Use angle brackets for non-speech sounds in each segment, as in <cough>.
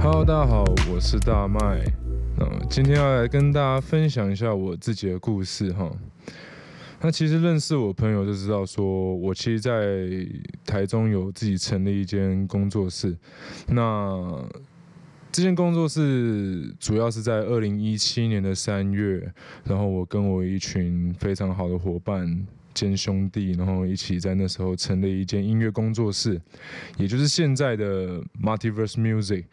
Hello，大家好，我是大麦。那今天要来跟大家分享一下我自己的故事哈。那其实认识我朋友就知道，说我其实，在台中有自己成立一间工作室。那这间工作室主要是在二零一七年的三月，然后我跟我一群非常好的伙伴兼兄弟，然后一起在那时候成立一间音乐工作室，也就是现在的 Multiverse Music。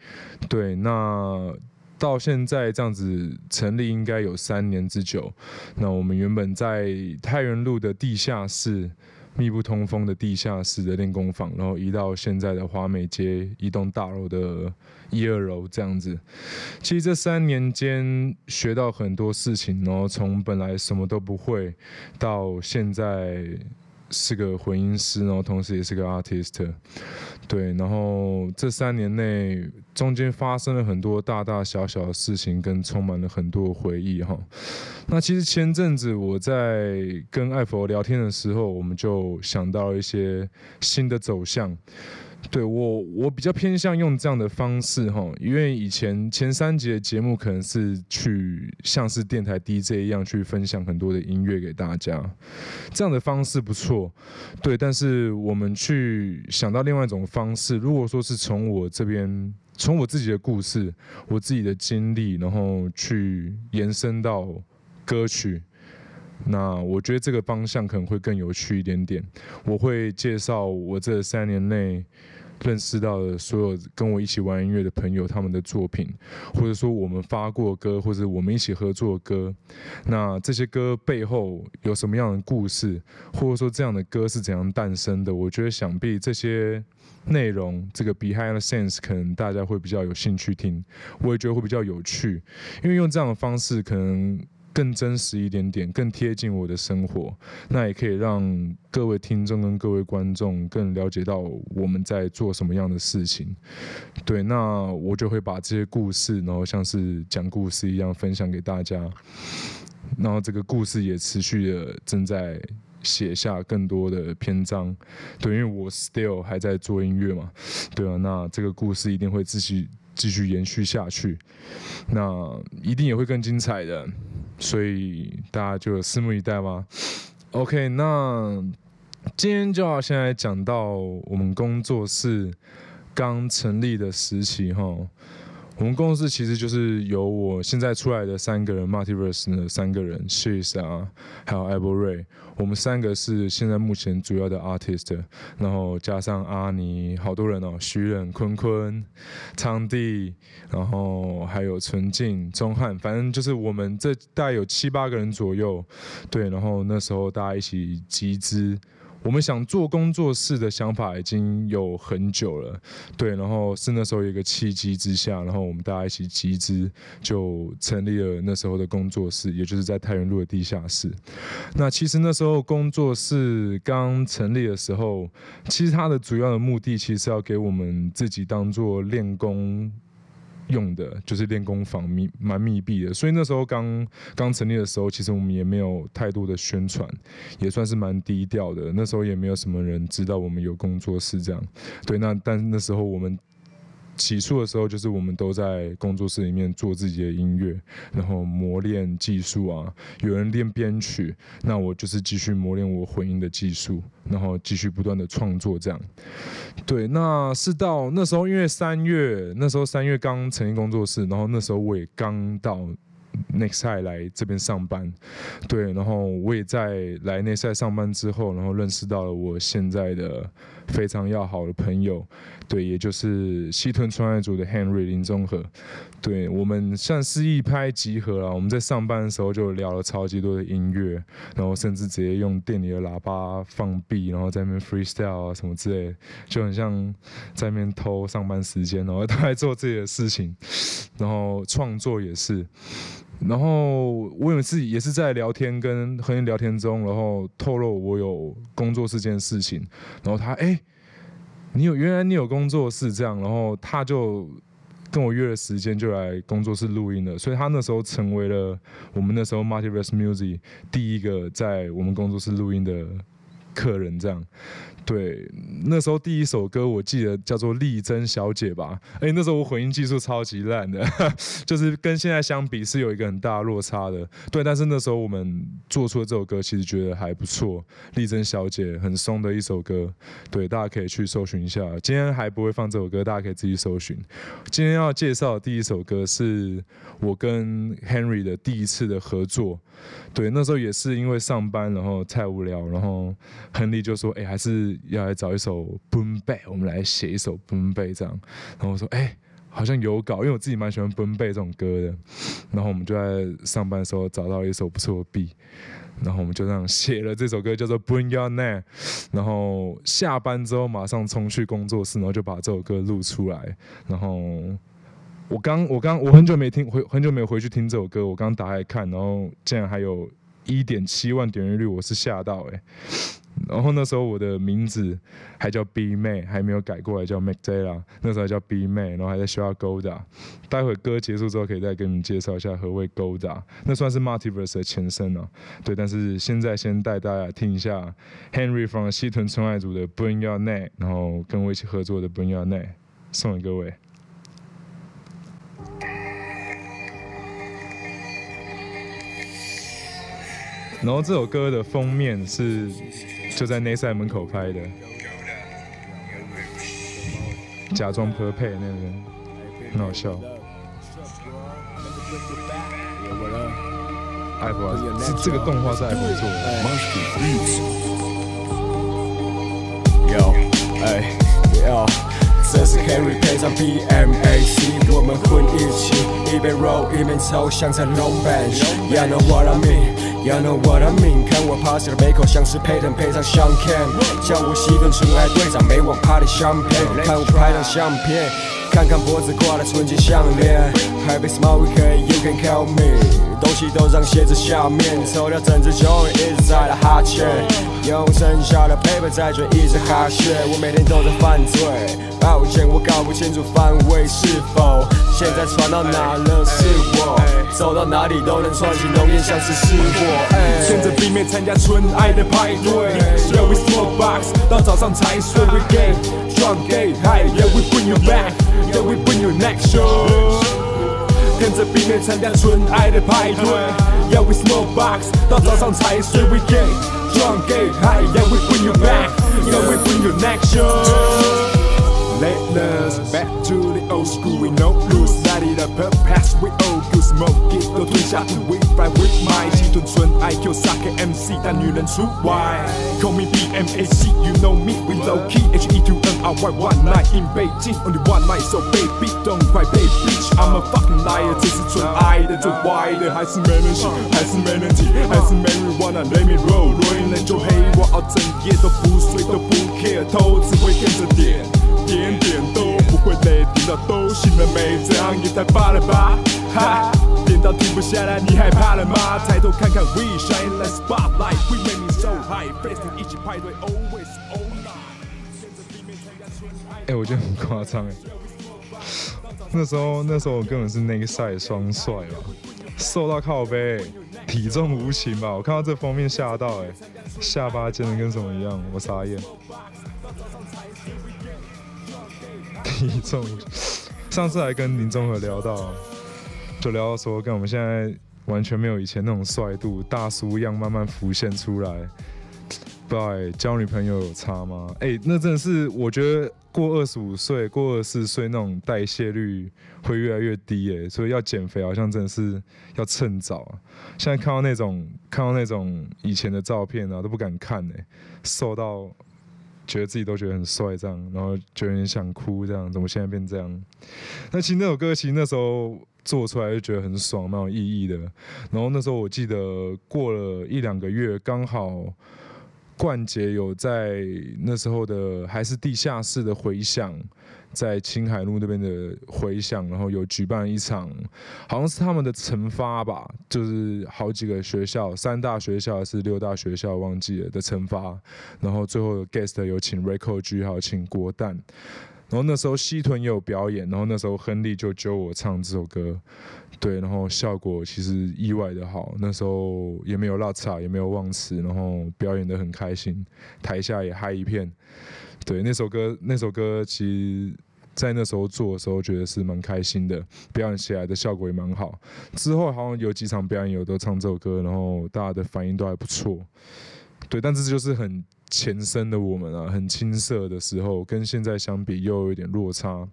对，那。到现在这样子成立应该有三年之久。那我们原本在太原路的地下室，密不通风的地下室的练功房，然后移到现在的华美街一栋大楼的一二楼这样子。其实这三年间学到很多事情，然后从本来什么都不会，到现在是个混音师，然后同时也是个 artist。对，然后这三年内中间发生了很多大大小小的事情，跟充满了很多回忆哈。那其实前阵子我在跟艾佛聊天的时候，我们就想到一些新的走向。对我，我比较偏向用这样的方式哈，因为以前前三集的节目可能是去像是电台 DJ 一样去分享很多的音乐给大家，这样的方式不错，对。但是我们去想到另外一种方式，如果说是从我这边，从我自己的故事、我自己的经历，然后去延伸到歌曲，那我觉得这个方向可能会更有趣一点点。我会介绍我这三年内。认识到的所有跟我一起玩音乐的朋友，他们的作品，或者说我们发过歌，或者我们一起合作的歌，那这些歌背后有什么样的故事，或者说这样的歌是怎样诞生的？我觉得想必这些内容，这个 behind the scenes 可能大家会比较有兴趣听，我也觉得会比较有趣，因为用这样的方式可能。更真实一点点，更贴近我的生活，那也可以让各位听众跟各位观众更了解到我们在做什么样的事情。对，那我就会把这些故事，然后像是讲故事一样分享给大家。然后这个故事也持续的正在写下更多的篇章。对，因为我 still 还在做音乐嘛。对啊，那这个故事一定会继续继续延续下去，那一定也会更精彩的。所以大家就拭目以待吧。OK，那今天就要先来讲到我们工作室刚成立的时期哈。我们公司其实就是由我现在出来的三个人，Multiverse 的三个人，She's 啊，还有 Abel Ray，我们三个是现在目前主要的 artist，然后加上阿尼，好多人哦，徐忍、坤坤、昌弟，然后还有纯净、钟汉，反正就是我们这大概有七八个人左右，对，然后那时候大家一起集资。我们想做工作室的想法已经有很久了，对，然后是那时候有一个契机之下，然后我们大家一起集资，就成立了那时候的工作室，也就是在太原路的地下室。那其实那时候工作室刚成立的时候，其实它的主要的目的，其实是要给我们自己当做练功。用的就是练功房密蛮密闭的，所以那时候刚刚成立的时候，其实我们也没有太多的宣传，也算是蛮低调的。那时候也没有什么人知道我们有工作室这样。对，那但那时候我们。起初的时候，就是我们都在工作室里面做自己的音乐，然后磨练技术啊。有人练编曲，那我就是继续磨练我混音的技术，然后继续不断的创作这样。对，那是到那时候，因为三月那时候三月刚成立工作室，然后那时候我也刚到。Nextside 来这边上班，对，然后我也在来 Nextside 上班之后，然后认识到了我现在的非常要好的朋友，对，也就是西屯创业组的 Henry 林中和，对，我们算是一拍即合了。我们在上班的时候就聊了超级多的音乐，然后甚至直接用店里的喇叭放 B，然后在那边 freestyle 啊什么之类的，就很像在那边偷上班时间，然后都在做自己的事情，然后创作也是。然后我有次也是在聊天，跟和人聊天中，然后透露我有工作室这件事情，然后他哎，你有原来你有工作室这样，然后他就跟我约了时间就来工作室录音了，所以他那时候成为了我们那时候 Multiverse Music 第一个在我们工作室录音的客人，这样。对，那时候第一首歌我记得叫做《丽珍小姐》吧。哎，那时候我混音技术超级烂的，<laughs> 就是跟现在相比是有一个很大落差的。对，但是那时候我们做出的这首歌其实觉得还不错，《丽珍小姐》很松的一首歌。对，大家可以去搜寻一下。今天还不会放这首歌，大家可以自己搜寻。今天要介绍的第一首歌是我跟 Henry 的第一次的合作。对，那时候也是因为上班然后太无聊，然后亨利就说：“哎，还是。”要来找一首 Boom Bap，我们来写一首 Boom Bap 这样。然后我说，哎、好像有稿，因为我自己蛮喜欢 Boom Bap 这种歌的。然后我们就在上班的时候找到一首不错的 B，然后我们就这样写了这首歌，叫做 Bring Your Name。然后下班之后马上冲去工作室，然后就把这首歌录出来。然后我刚我刚我很久没听回很久没有回去听这首歌，我刚打开看，然后竟然还有一点七万点阅率，我是吓到哎、然后那时候我的名字还叫 B 妹，还没有改过来叫 m c d a l a 那时候还叫 B 妹，然后还在学校 Golda。待会歌结束之后可以再跟你们介绍一下何谓 Golda，那算是 Multiverse 的前身啊。对，但是现在先带大家听一下 Henry from 西屯村爱组的 Bring Your Name，然后跟我一起合作的 Bring Your Name，送给各位。然后这首歌的封面是。就在内赛门口拍的，假装喝配那个，很好笑。艾博是这个动画是爱博做的。Yo，哎，Yo，这是 Henry 配上 BMAC，我们混一起，一边 roll 一边抽，像在 long bench。You know what I mean？You know what I mean？看我趴下的杯口像是 Payton 配上香 Ken，叫我西屯纯爱队长，每晚 party 香片，看我拍张相片，看看脖子挂的纯金项链，Happy smile we can you can call me，东西都让鞋子下面，抽掉整支酒，一直在打哈欠，用剩下的 paper 在嘴一直哈血，我每天都在犯罪，抱歉我搞不清楚范围是否，现在传到哪了是我。走到哪里都能传起浓烟，像是失火。牵着避免参加纯爱的派对，Yeah we smoke box，到早上才睡。We get drunk get high，Yeah we bring you back，Yeah we bring you next show。跟着避免参加纯爱的派对，Yeah we smoke box，到早上才睡。We get drunk get high，Yeah we bring you back，Yeah we bring you next show。Let us back to the old school, we no lose, light it up, pass we all good smoke it 都吞下肚，we fly with my 西屯纯爱 Q 杀 K MC，但女人除外。Call me BMAC, you know me, we low key H E two N R Y one night in Beijing, only one night, so baby don't cry, baby bitch, I'm a fucking liar。这是纯爱的，最坏的还是没人信，还是没人听，还是 marijuana let me roll，若有人就黑我，熬整夜都不睡都不 care，头只会跟着点。 点点都不会累，听到都醒了没？这样也太发了吧！哈，点到停不下来，你害怕了吗？抬头看看，We shine like spotlight，We make me so high，Festing 一起派对，Always online。哎，我觉得很夸张哎，那时候那时候我根本是那个赛双帅嘛，瘦到靠背，体重无情吧？我看到这封面吓到哎，下巴尖的跟什么一样，我傻眼。体重，上次还跟林宗和聊到，就聊到说，跟我们现在完全没有以前那种帅度，大叔样慢慢浮现出来。不知道哎，交女朋友有差吗？哎、那真的是，我觉得过二十五岁、过二十四岁那种代谢率会越来越低哎，所以要减肥好像真的是要趁早。现在看到那种看到那种以前的照片啊，都不敢看哎，瘦到。觉得自己都觉得很帅，这样，然后觉得很想哭，这样，怎么现在变这样？那其实那首歌，其实那时候做出来就觉得很爽，蛮有意义的。然后那时候我记得过了一两个月，刚好冠杰有在那时候的还是地下室的回响。在青海路那边的回响，然后有举办一场，好像是他们的成发吧，就是好几个学校，三大学校还是六大学校忘记了的成发，然后最后 guest 有请 Record G，还有请国旦，然后那时候西屯也有表演，然后那时候亨利就揪我唱这首歌，对，然后效果其实意外的好，那时候也没有落差，也没有忘词，然后表演得很开心，台下也嗨一片，对，那首歌那首歌其实，在那时候做的时候觉得是蛮开心的，表演起来的效果也蛮好，之后好像有几场表演有都唱这首歌，然后大家的反应都还不错，对，但这就是很。前身的我们啊，很青涩的时候，跟现在相比又有一点落差，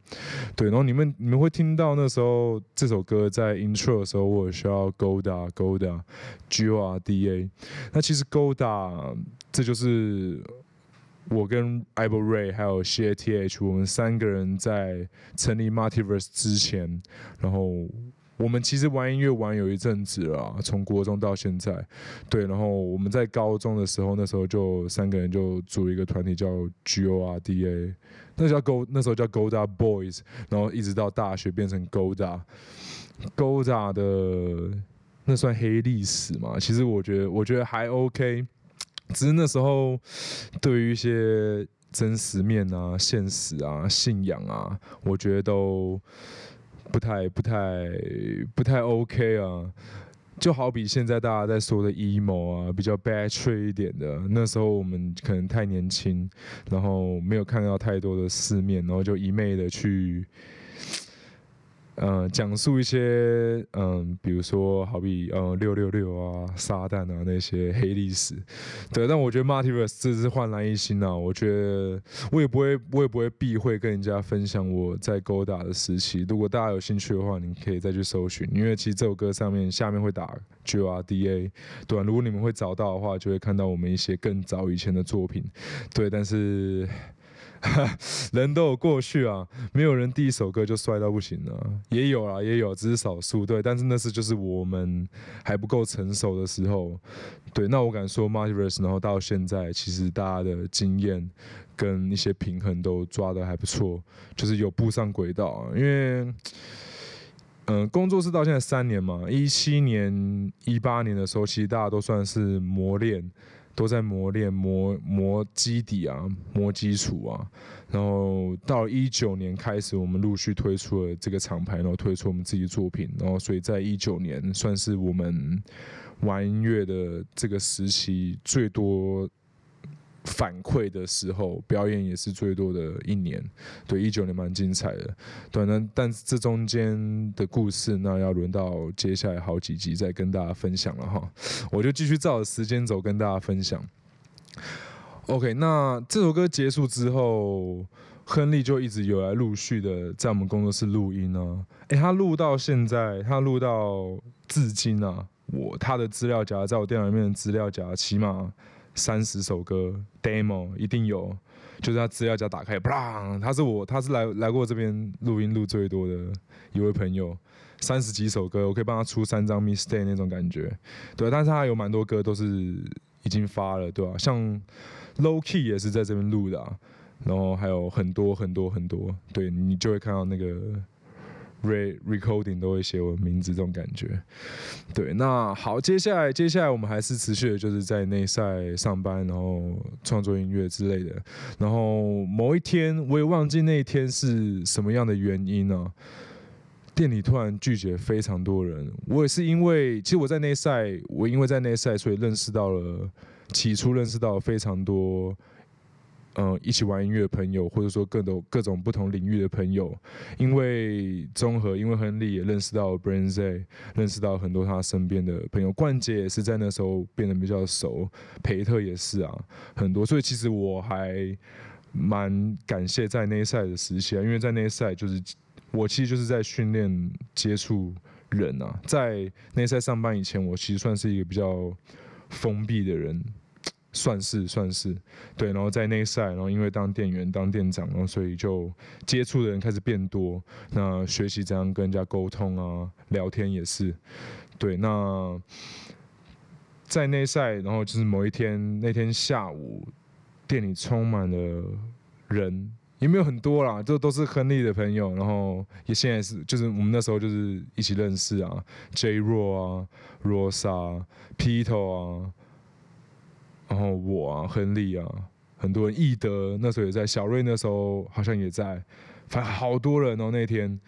对。然后你们你们会听到那时候这首歌在 intro 的时候，我需要 Gorda Gorda G O R D A。那其实 Goda 这就是我跟 Ivo Ray 还有 Shea TH 我们三个人在成立 Multiverse 之前，然后。我们其实玩音乐玩有一阵子了，从国中到现在，对。然后我们在高中的时候，那时候就三个人就组一个团体叫 G O R D A，那叫 Go，那时候叫 Golda Boys，然后一直到大学变成 Golda，Golda 的那算黑历史嘛？其实我觉得我觉得还 OK，只是那时候对于一些真实面啊、现实啊、信仰啊，我觉得都。不太不太不太 OK 啊，就好比现在大家在说的 emo 啊，比较 bad trip 一点的，那时候我们可能太年轻，然后没有看到太多的世面，然后就一昧的去。嗯，讲述一些嗯，比如说好比嗯六六六啊、撒旦啊那些黑历史，对。但我觉得 Multiverse 这是焕然一新啊！我觉得我也不会，我也不会避讳跟人家分享我在勾搭的时期。如果大家有兴趣的话，你可以再去搜寻，因为其实这首歌上面下面会打 G R D A，对。如果你们会找到的话，就会看到我们一些更早以前的作品，对。但是。<laughs> 人都有过去啊，没有人第一首歌就帅到不行啊，也有啊，也有，只是少数。对，但是那是就是我们还不够成熟的时候。对，那我敢说，Multiverse，然后到现在，其实大家的经验跟一些平衡都抓得还不错，就是有步上轨道啊。因为，嗯、工作室到现在三年嘛，一七年、一八年的时候，其实大家都算是磨练。都在磨练、磨磨基底啊，磨基础啊。然后到一九年开始，我们陆续推出了这个厂牌，然后推出我们自己作品。然后，所以在一九年算是我们玩音乐的这个时期最多。反馈的时候，表演也是最多的一年。对，一九年蛮精彩的。对，那但是这中间的故事，那要轮到接下来好几集再跟大家分享了哈。我就继续照着时间轴跟大家分享。OK，那这首歌结束之后，亨利就一直有来陆续的在我们工作室录音啊。诶，他录到现在，他录到至今啊，我他的资料夹在我电脑里面的资料夹，起码。三十首歌 demo 一定有，就是他资料夹打开，砰！他是我，他是来来过这边录音录最多的一位朋友，三十几首歌，我可以帮他出三张 mistake 那种感觉，对。但是他有蛮多歌都是已经发了，对吧？像 Low Key 也是在这边录的，然后还有很多很多很多，对，你就会看到那个。Re recording 都会写我的名字，这种感觉。对，那好，接下来接下来我们还是持续的，就是在内赛上班，然后创作音乐之类的。然后某一天，我也忘记那一天是什么样的原因呢、店里突然拒绝非常多人。我也是因为，其实我在内赛，我因为在内赛，所以认识到了，起初认识到非常多。嗯，一起玩音乐的朋友，或者说各种各种不同领域的朋友，因为综合，因为亨利也认识到 Brand Z，认识到很多他身边的朋友，冠杰也是在那时候变得比较熟，培特也是啊，很多，所以其实我还蛮感谢在内赛的时期啊，因为在内赛就是我其实就是在训练接触人啊，在内赛上班以前，我其实算是一个比较封闭的人。算是算是，对，然后在内赛，然后因为当店员、当店长，然后所以就接触的人开始变多，那学习怎样跟人家沟通啊，聊天也是，对，那在内赛，然后就是某一天那天下午，店里充满了人，也没有很多啦，就都是亨利的朋友，然后也现在是就是我们那时候就是一起认识啊，J Ro 啊，Rosa，Peter 啊。然后我啊，亨利啊，很多人，易德那时候也在，小瑞那时候好像也在，反正好多人哦那天。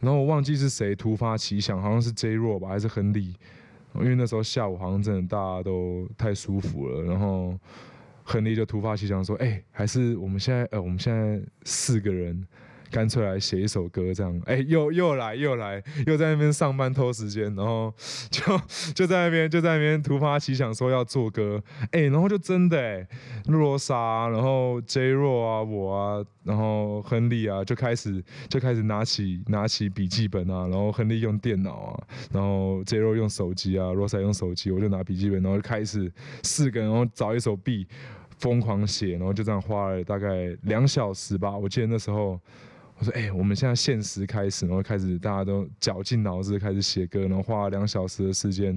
然后我忘记是谁突发奇想，好像是 J 若吧，还是亨利？因为那时候下午好像真的大家都太舒服了，然后亨利就突发奇想说：“哎，还是我们现在呃，我们现在四个人。”干脆来写一首歌，这样，哎、又又来又来，又在那边上班偷时间，然后 <laughs> 就就在那边就在那边突发奇想说要做歌，哎、然后就真的、欸，罗莎，然后 J 若啊，我啊，然后亨利啊，就开始就开始拿起拿起笔记本啊，然后亨利用电脑啊，然后 J 若用手机啊，罗莎用手机，我就拿笔记本，然后就开始四个人，然后找一首 B，疯狂写，然后就这样花了大概两小时吧，我记得那时候。我说：“哎、我们现在限时开始，然后开始大家都绞尽脑汁开始写歌，然后花了两小时的时间，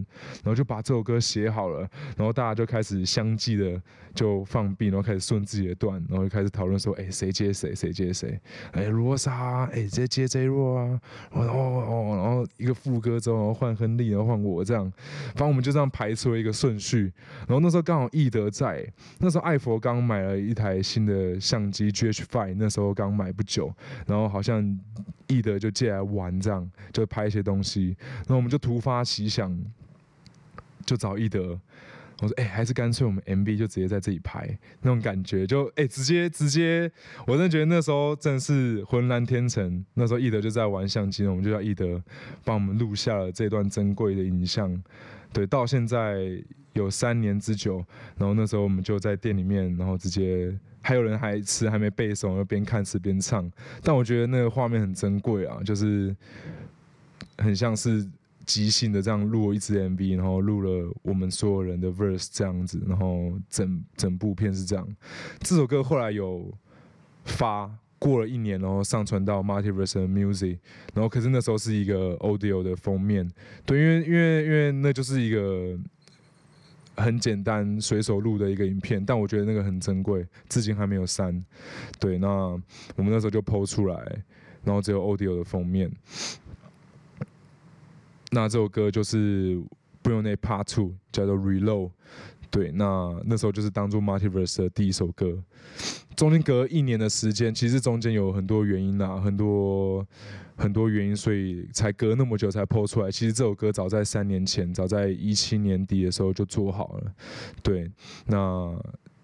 然后就把这首歌写好了，然后大家就开始相继的就放屁然后开始顺自己的段，然后就开始讨论说：哎、谁接谁，谁接谁？哎、罗莎，哎、欸，接接 J 若啊，哦哦哦，然后一个副歌之后，然后换亨利，然后换我，这样，反正我们就这样排出了一个顺序。然后那时候刚好易德在，那时候艾佛刚买了一台新的相机 G H Five，那时候刚买不久。”然后然后好像易德就借来玩，这样就拍一些东西。然后我们就突发奇想，就找易德。我说：“哎、欸，还是干脆我们 MV 就直接在这里拍，那种感觉就哎、直接直接，我真的觉得那时候真的是浑然天成。那时候易德就在玩相机，我们就叫易德帮我们录下了这段珍贵的影像。对，到现在有三年之久。然后那时候我们就在店里面，然后直接。”还有人还词还没背熟，边看词边唱，但我觉得那个画面很珍贵啊，就是很像是即兴的这样录一支 MV，然后录了我们所有人的 verse 这样子，然后整整部片是这样。这首歌后来有发过了一年，然后上传到 Multiverse Music，然后可是那时候是一个 audio 的封面，对，因为因为因为那就是一个。很简单，随手录的一个影片，但我觉得那个很珍贵，至今还没有删。对，那我们那时候就 PO 出来，然后只有 audio 的封面。那这首歌就是 Bring It Part Two，叫做 Reload。对，那那时候就是当做 Multiverse 的第一首歌。中间隔一年的时间，其实中间有很多原因啊，很多。很多原因，所以才隔那么久才 PO 出来。其实这首歌早在三年前，早在一七年底的时候就做好了。对，那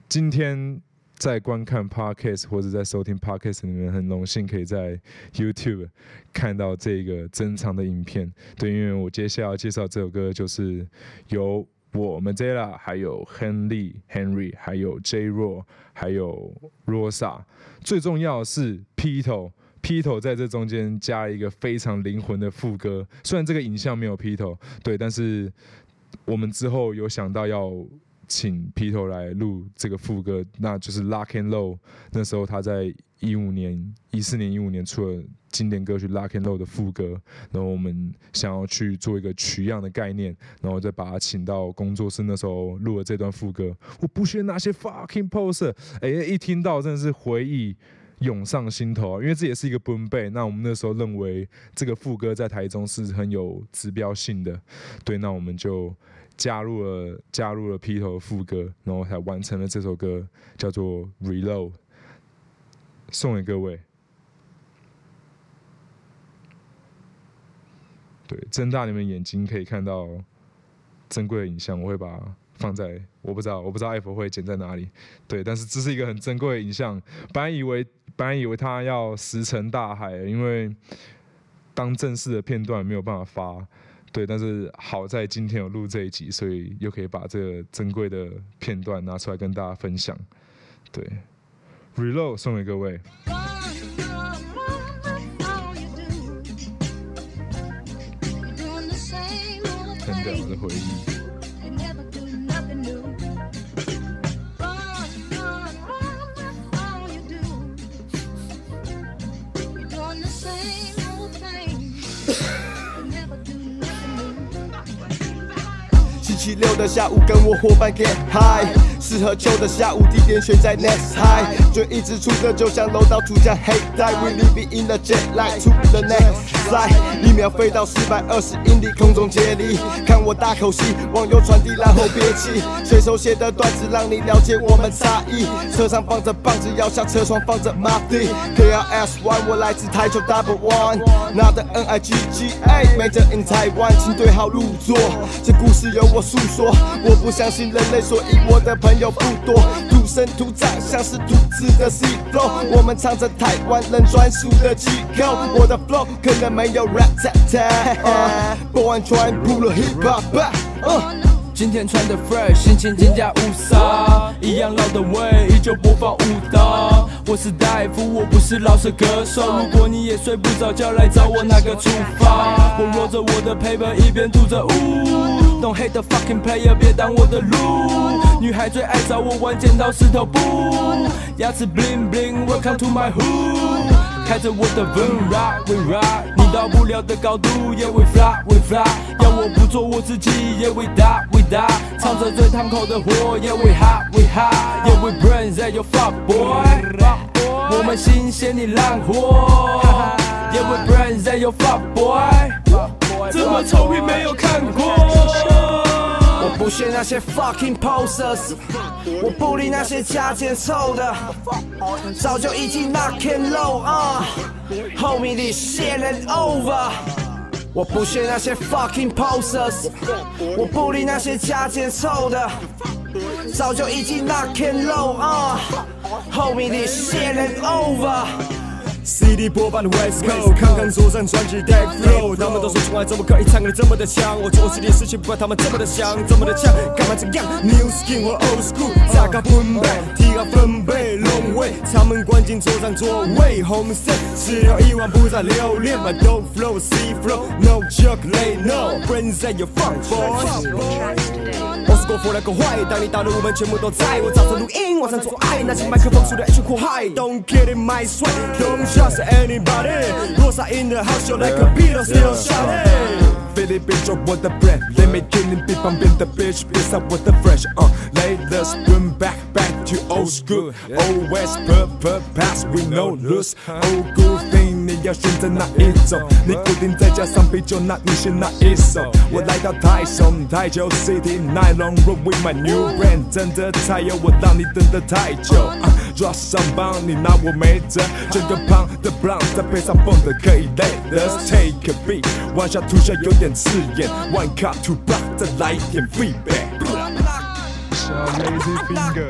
今天在观看 Podcast 或者在收听 Podcast 里面，很荣幸可以在 YouTube 看到这个珍藏的影片。对，因为我接下来要介绍这首歌，就是由我 Madela 还有 Henry Henry，还有 J 若，还有 Rosa，最重要的是 Peter。劈头在这中间加了一个非常灵魂的副歌，虽然这个影像没有劈头，对，但是我们之后有想到要请劈头来录这个副歌，那就是《Lock and Low，》。那时候他在一五年、一四年、一五年出了经典歌曲《Lock and Low》的副歌，然后我们想要去做一个取样的概念，然后再把他请到工作室，那时候录了这段副歌。我不屑那些 fucking poser，哎，一听到真的是回忆。涌上心头啊，因为这也是一个 boom b a。那我们那时候认为这个副歌在台中是很有指标性的，对，那我们就加入了加入了劈头的副歌，然后才完成了这首歌，叫做 Reload，送给各位。对，睁大你们眼睛可以看到珍贵的影像，我会把。放在我不知道，我不知道艾佛会剪在哪里，对，但是这是一个很珍贵的影像。本来以为本来以为它要石沉大海，因为当正式的片段没有办法发，对，但是好在今天有录这一集，所以又可以把这个珍贵的片段拿出来跟大家分享。对，Reload 送给各位，很屌的回忆。期六的下午跟我伙伴 get high，适合秋的下午，地点选在 next high，就一直出歌，就像楼道主将黑带。We living in the jet lag to the next 一秒飞到四百二十英里，空中接力，看我大口吸，往右传递，然后憋气，随手写的段子让你了解我们差异。车上放着棒子，摇下车窗放着 Marty KRS One，我来自台球 Double One，拿的 N I G G A Made in Taiwan，请对号入座，这故事由我诉说。我不相信人类，所以我的朋友不多。土生土长，像是兔子的 C flow，我们唱着台湾人专属的气口。我的 flow 可能没有 rap tap tap，Born trying pull the hip hop back。今天穿的 fresh，心情更加五杀，一样老的味，依旧播放舞蹈。我是大夫，我不是老舌歌手。如果你也睡不着觉，来找我，哪个出发？我握着我的 paper，一边吐着雾。Don't hate the fucking player，别挡我的路。女孩最爱找我玩剪刀石头布，牙齿 bling bling，Welcome to my hood。开着我的 Vroom rock we rock，你到不了的高度，Yeah we fly we fly。要我不做我自己，Yeah we die we die。唱着最烫口的火，Yeah we hot we hot，Yeah we burn that your fuck boy。我们新鲜你烂货，Yeah we burn that your fuck boy。这么臭屁没有看过。我不屑那些 fucking poses，我不理那些加减凑的，早就已经 lock and load 啊，homie this shit ain't over。我不屑那些 fucking poses，我不理那些加减凑的，早就已经 lock and load 啊，homie this shit ain't over。CD 播放的 West Coast，看看桌上专辑 Deck Flow，他们都说从来怎么可以唱的这么的强，我做自己的事情不管他们这么的想，这么的强，干嘛这样？New Skin 或 Old School，炸个分贝，提高分贝，Long Way，他们关进桌上座位，Home set，，只有一万不再留恋，My Dope Flow C Flow，No Joke Lay No，Friends at your front boys。我是过火两个坏，当你到了，我们全部都在。我早晨录音，晚上做爱，拿起麦克风，数着一群酷嗨。Don't get in my sweat, don't trust anybody。罗萨 in the house, you like a Beatles, still shouting。菲律宾做我的 brand，Let me get in 比旁边的 bitch，别扫我的 fresh。Uh, let us bring back back to old school, always put put past we no lose, old school thing。 你要选择哪一种？你固定再加上啤酒，那你是哪一首？我来到台中，台球 City Nylon Road with my new friend，真的太有我让你等得太久。抓上榜，你拿我没辙。整个胖的 Brown，再配上蹦的可以 Let's take a beat，弯下吐下有点刺眼。One cut two block，再来一点 feedback。小 Lazy Finger，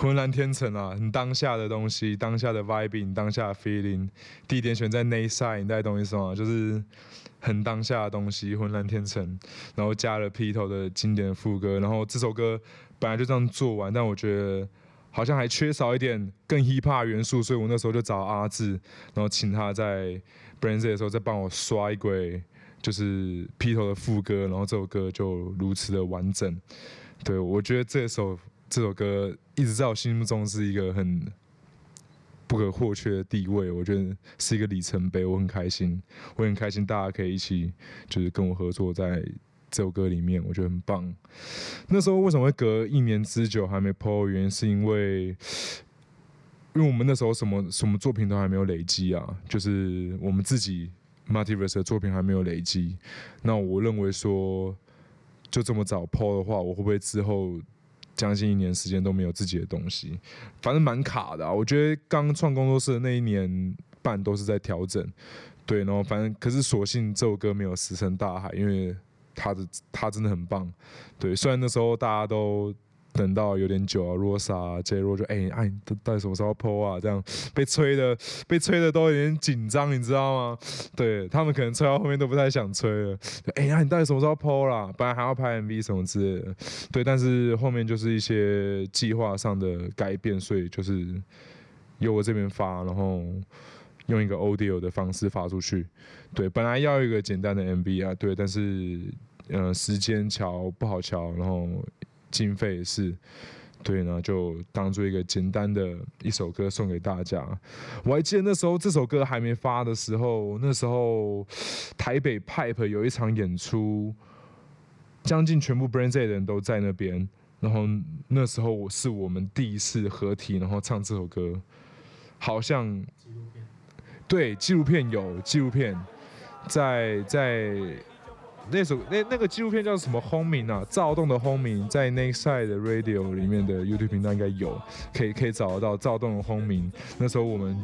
浑然天成啊，很当下的东西，当下的 vibing，当下的 feeling，地点选在 Next Side，你大概懂意思吗？就是。很当下的东西，浑然天成，然后加了披头的经典副歌，然后这首歌本来就这样做完，但我觉得好像还缺少一点更 hip hop 元素，所以我那时候就找阿志，然后请他在 Brand Z 的时候再帮我刷一轨，就是披头的副歌，然后这首歌就如此的完整。对，我觉得这首这首歌一直在我心目中是一个很。不可或缺的地位，我觉得是一个里程碑，我很开心，我很开心，大家可以一起就是跟我合作在这首歌里面，我觉得很棒。那时候为什么会隔一年之久还没 PO？原因是因为，因为我们那时候什么什么作品都还没有累积啊，就是我们自己 Multiverse 的作品还没有累积。那我认为说，就这么早 PO 的话，我会不会之后？将近一年时间都没有自己的东西，反正蛮卡的。我觉得刚创工作室的那一年半都是在调整，对，然后反正可是所幸这首歌没有石沉大海，因为他的他真的很棒，对。虽然那时候大家都等到有点久啊，Rosa 啊，J Ro 就哎哎，到到底什么时候 PO 啊？这样被催的，被催的都有点紧张，你知道吗？对他们可能催到后面都不太想催了。哎呀，你到底什么时候 PO 啦？本来还要拍 MV 什么之类的，对，但是后面就是一些计划上的改变，所以就是由我这边发，然后用一个 Audio 的方式发出去。对，本来要一个简单的 MV 啊，对，但是嗯、呃，时间乔不好乔，然后。经费也是，对呢，就当做一个简单的一首歌送给大家。我还记得那时候这首歌还没发的时候，那时候台北 Pipe 有一场演出，将近全部 Brand Z 的人都在那边。然后那时候是我们第一次合体，然后唱这首歌，好像纪录片，对，纪录片有纪录片，在在。那首那那个纪录片叫什么？轰鸣啊，躁动的轰鸣，在 Nextside 的 Radio 里面的 YouTube 频道应该有，可以可以找得到躁动的轰鸣。那时候我们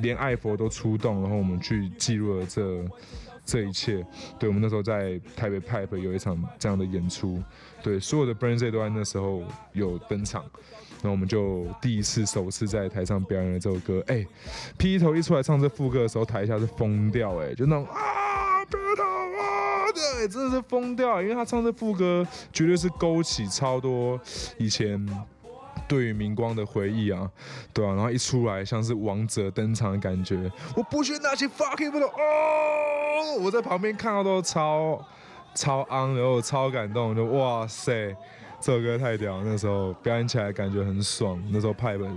连艾佛都出动，然后我们去记录了这这一切。对，我们那时候在台北 Pipe 有一场这样的演出，对，所有的 Brand Z 都在那时候有登场，然后我们就第一次首次在台上表演了这首歌。哎，劈头一出来唱这副歌的时候，台下是疯掉，哎，就那种啊，真的是疯掉，因为他唱这副歌，绝对是勾起超多以前对于明光的回忆啊，对啊，然后一出来，像是王者登场的感觉。我不学那些 fucking 不懂哦，我在旁边看到都超超昂，然后超感动，就哇塞，这首歌太屌。那时候表演起来感觉很爽，那时候派本，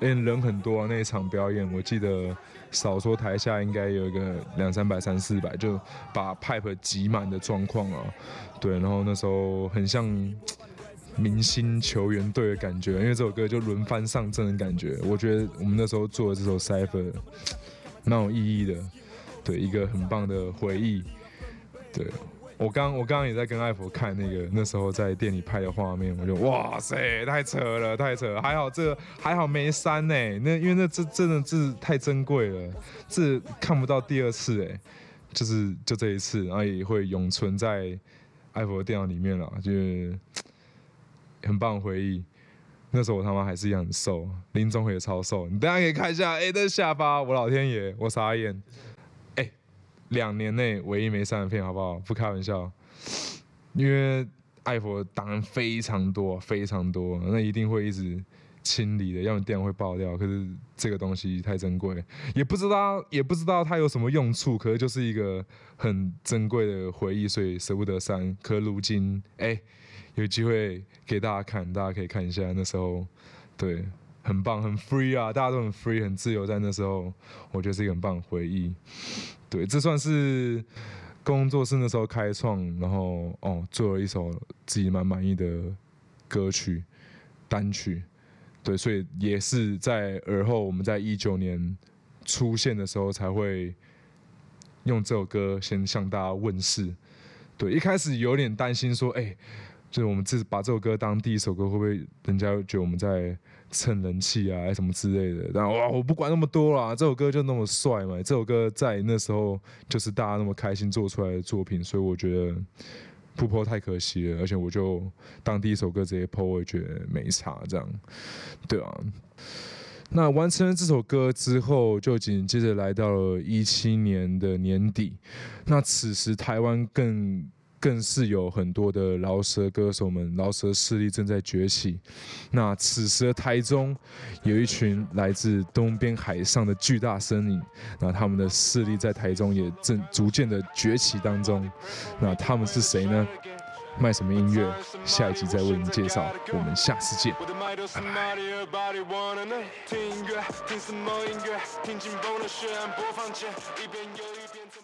因为人很多啊，那一场表演，我记得。少说台下应该有一个两三百、三四百，就把 pipe 挤满的状况啊，对，然后那时候很像明星球员队的感觉，因为这首歌就轮番上阵的感觉，我觉得我们那时候做的这首 Cypher 蛮有意义的，对，一个很棒的回忆，对。我刚我刚刚也在跟艾佛看那个那时候在店里拍的画面，我就哇塞，太扯了，太扯了，还好这还好没删呢，那因为那这真的是太珍贵了，这看不到第二次哎，就是就这一次，然后也会永存在艾佛的电脑里面了，就是很棒回忆。那时候我他妈还是一样很瘦，林宗伟也超瘦，你等下可以看一下，哎，这下巴，我老天爷，我傻眼。两年内唯一没删的片，好不好？不开玩笑，因为爱佛档案非常多，非常多，那一定会一直清理的，要么电脑会爆掉。可是这个东西太珍贵，也不知道，也不知道它有什么用处，可是就是一个很珍贵的回忆，所以舍不得删。可如今，哎、有机会给大家看，大家可以看一下那时候，对，很棒，很 free 啊，大家都很 free，很自由，在那时候，我觉得是一个很棒的回忆。对，这算是工作室那时候开创，然后哦，做了一首自己蛮满意的歌曲单曲。对，所以也是在而后我们在一九年出现的时候，才会用这首歌先向大家问世。对，一开始有点担心说，哎。就是我们自把这首歌当第一首歌，会不会人家觉得我们在蹭人气啊，什么之类的？但哇，我不管那么多啦，这首歌就那么帅嘛。这首歌在那时候就是大家那么开心做出来的作品，所以我觉得不 po 太可惜了。而且我就当第一首歌直接 po，我也觉得没差，这样对啊。那完成了这首歌之后，就紧接着来到了一七年的年底。那此时台湾更。更是有很多的饶舌歌手们，饶舌势力正在崛起。那此时的台中有一群来自东边海上的巨大身影，那他们的势力在台中也正逐渐的崛起当中。那他们是谁呢？卖什么音乐？下一集再为您介绍。我们下次见，拜拜。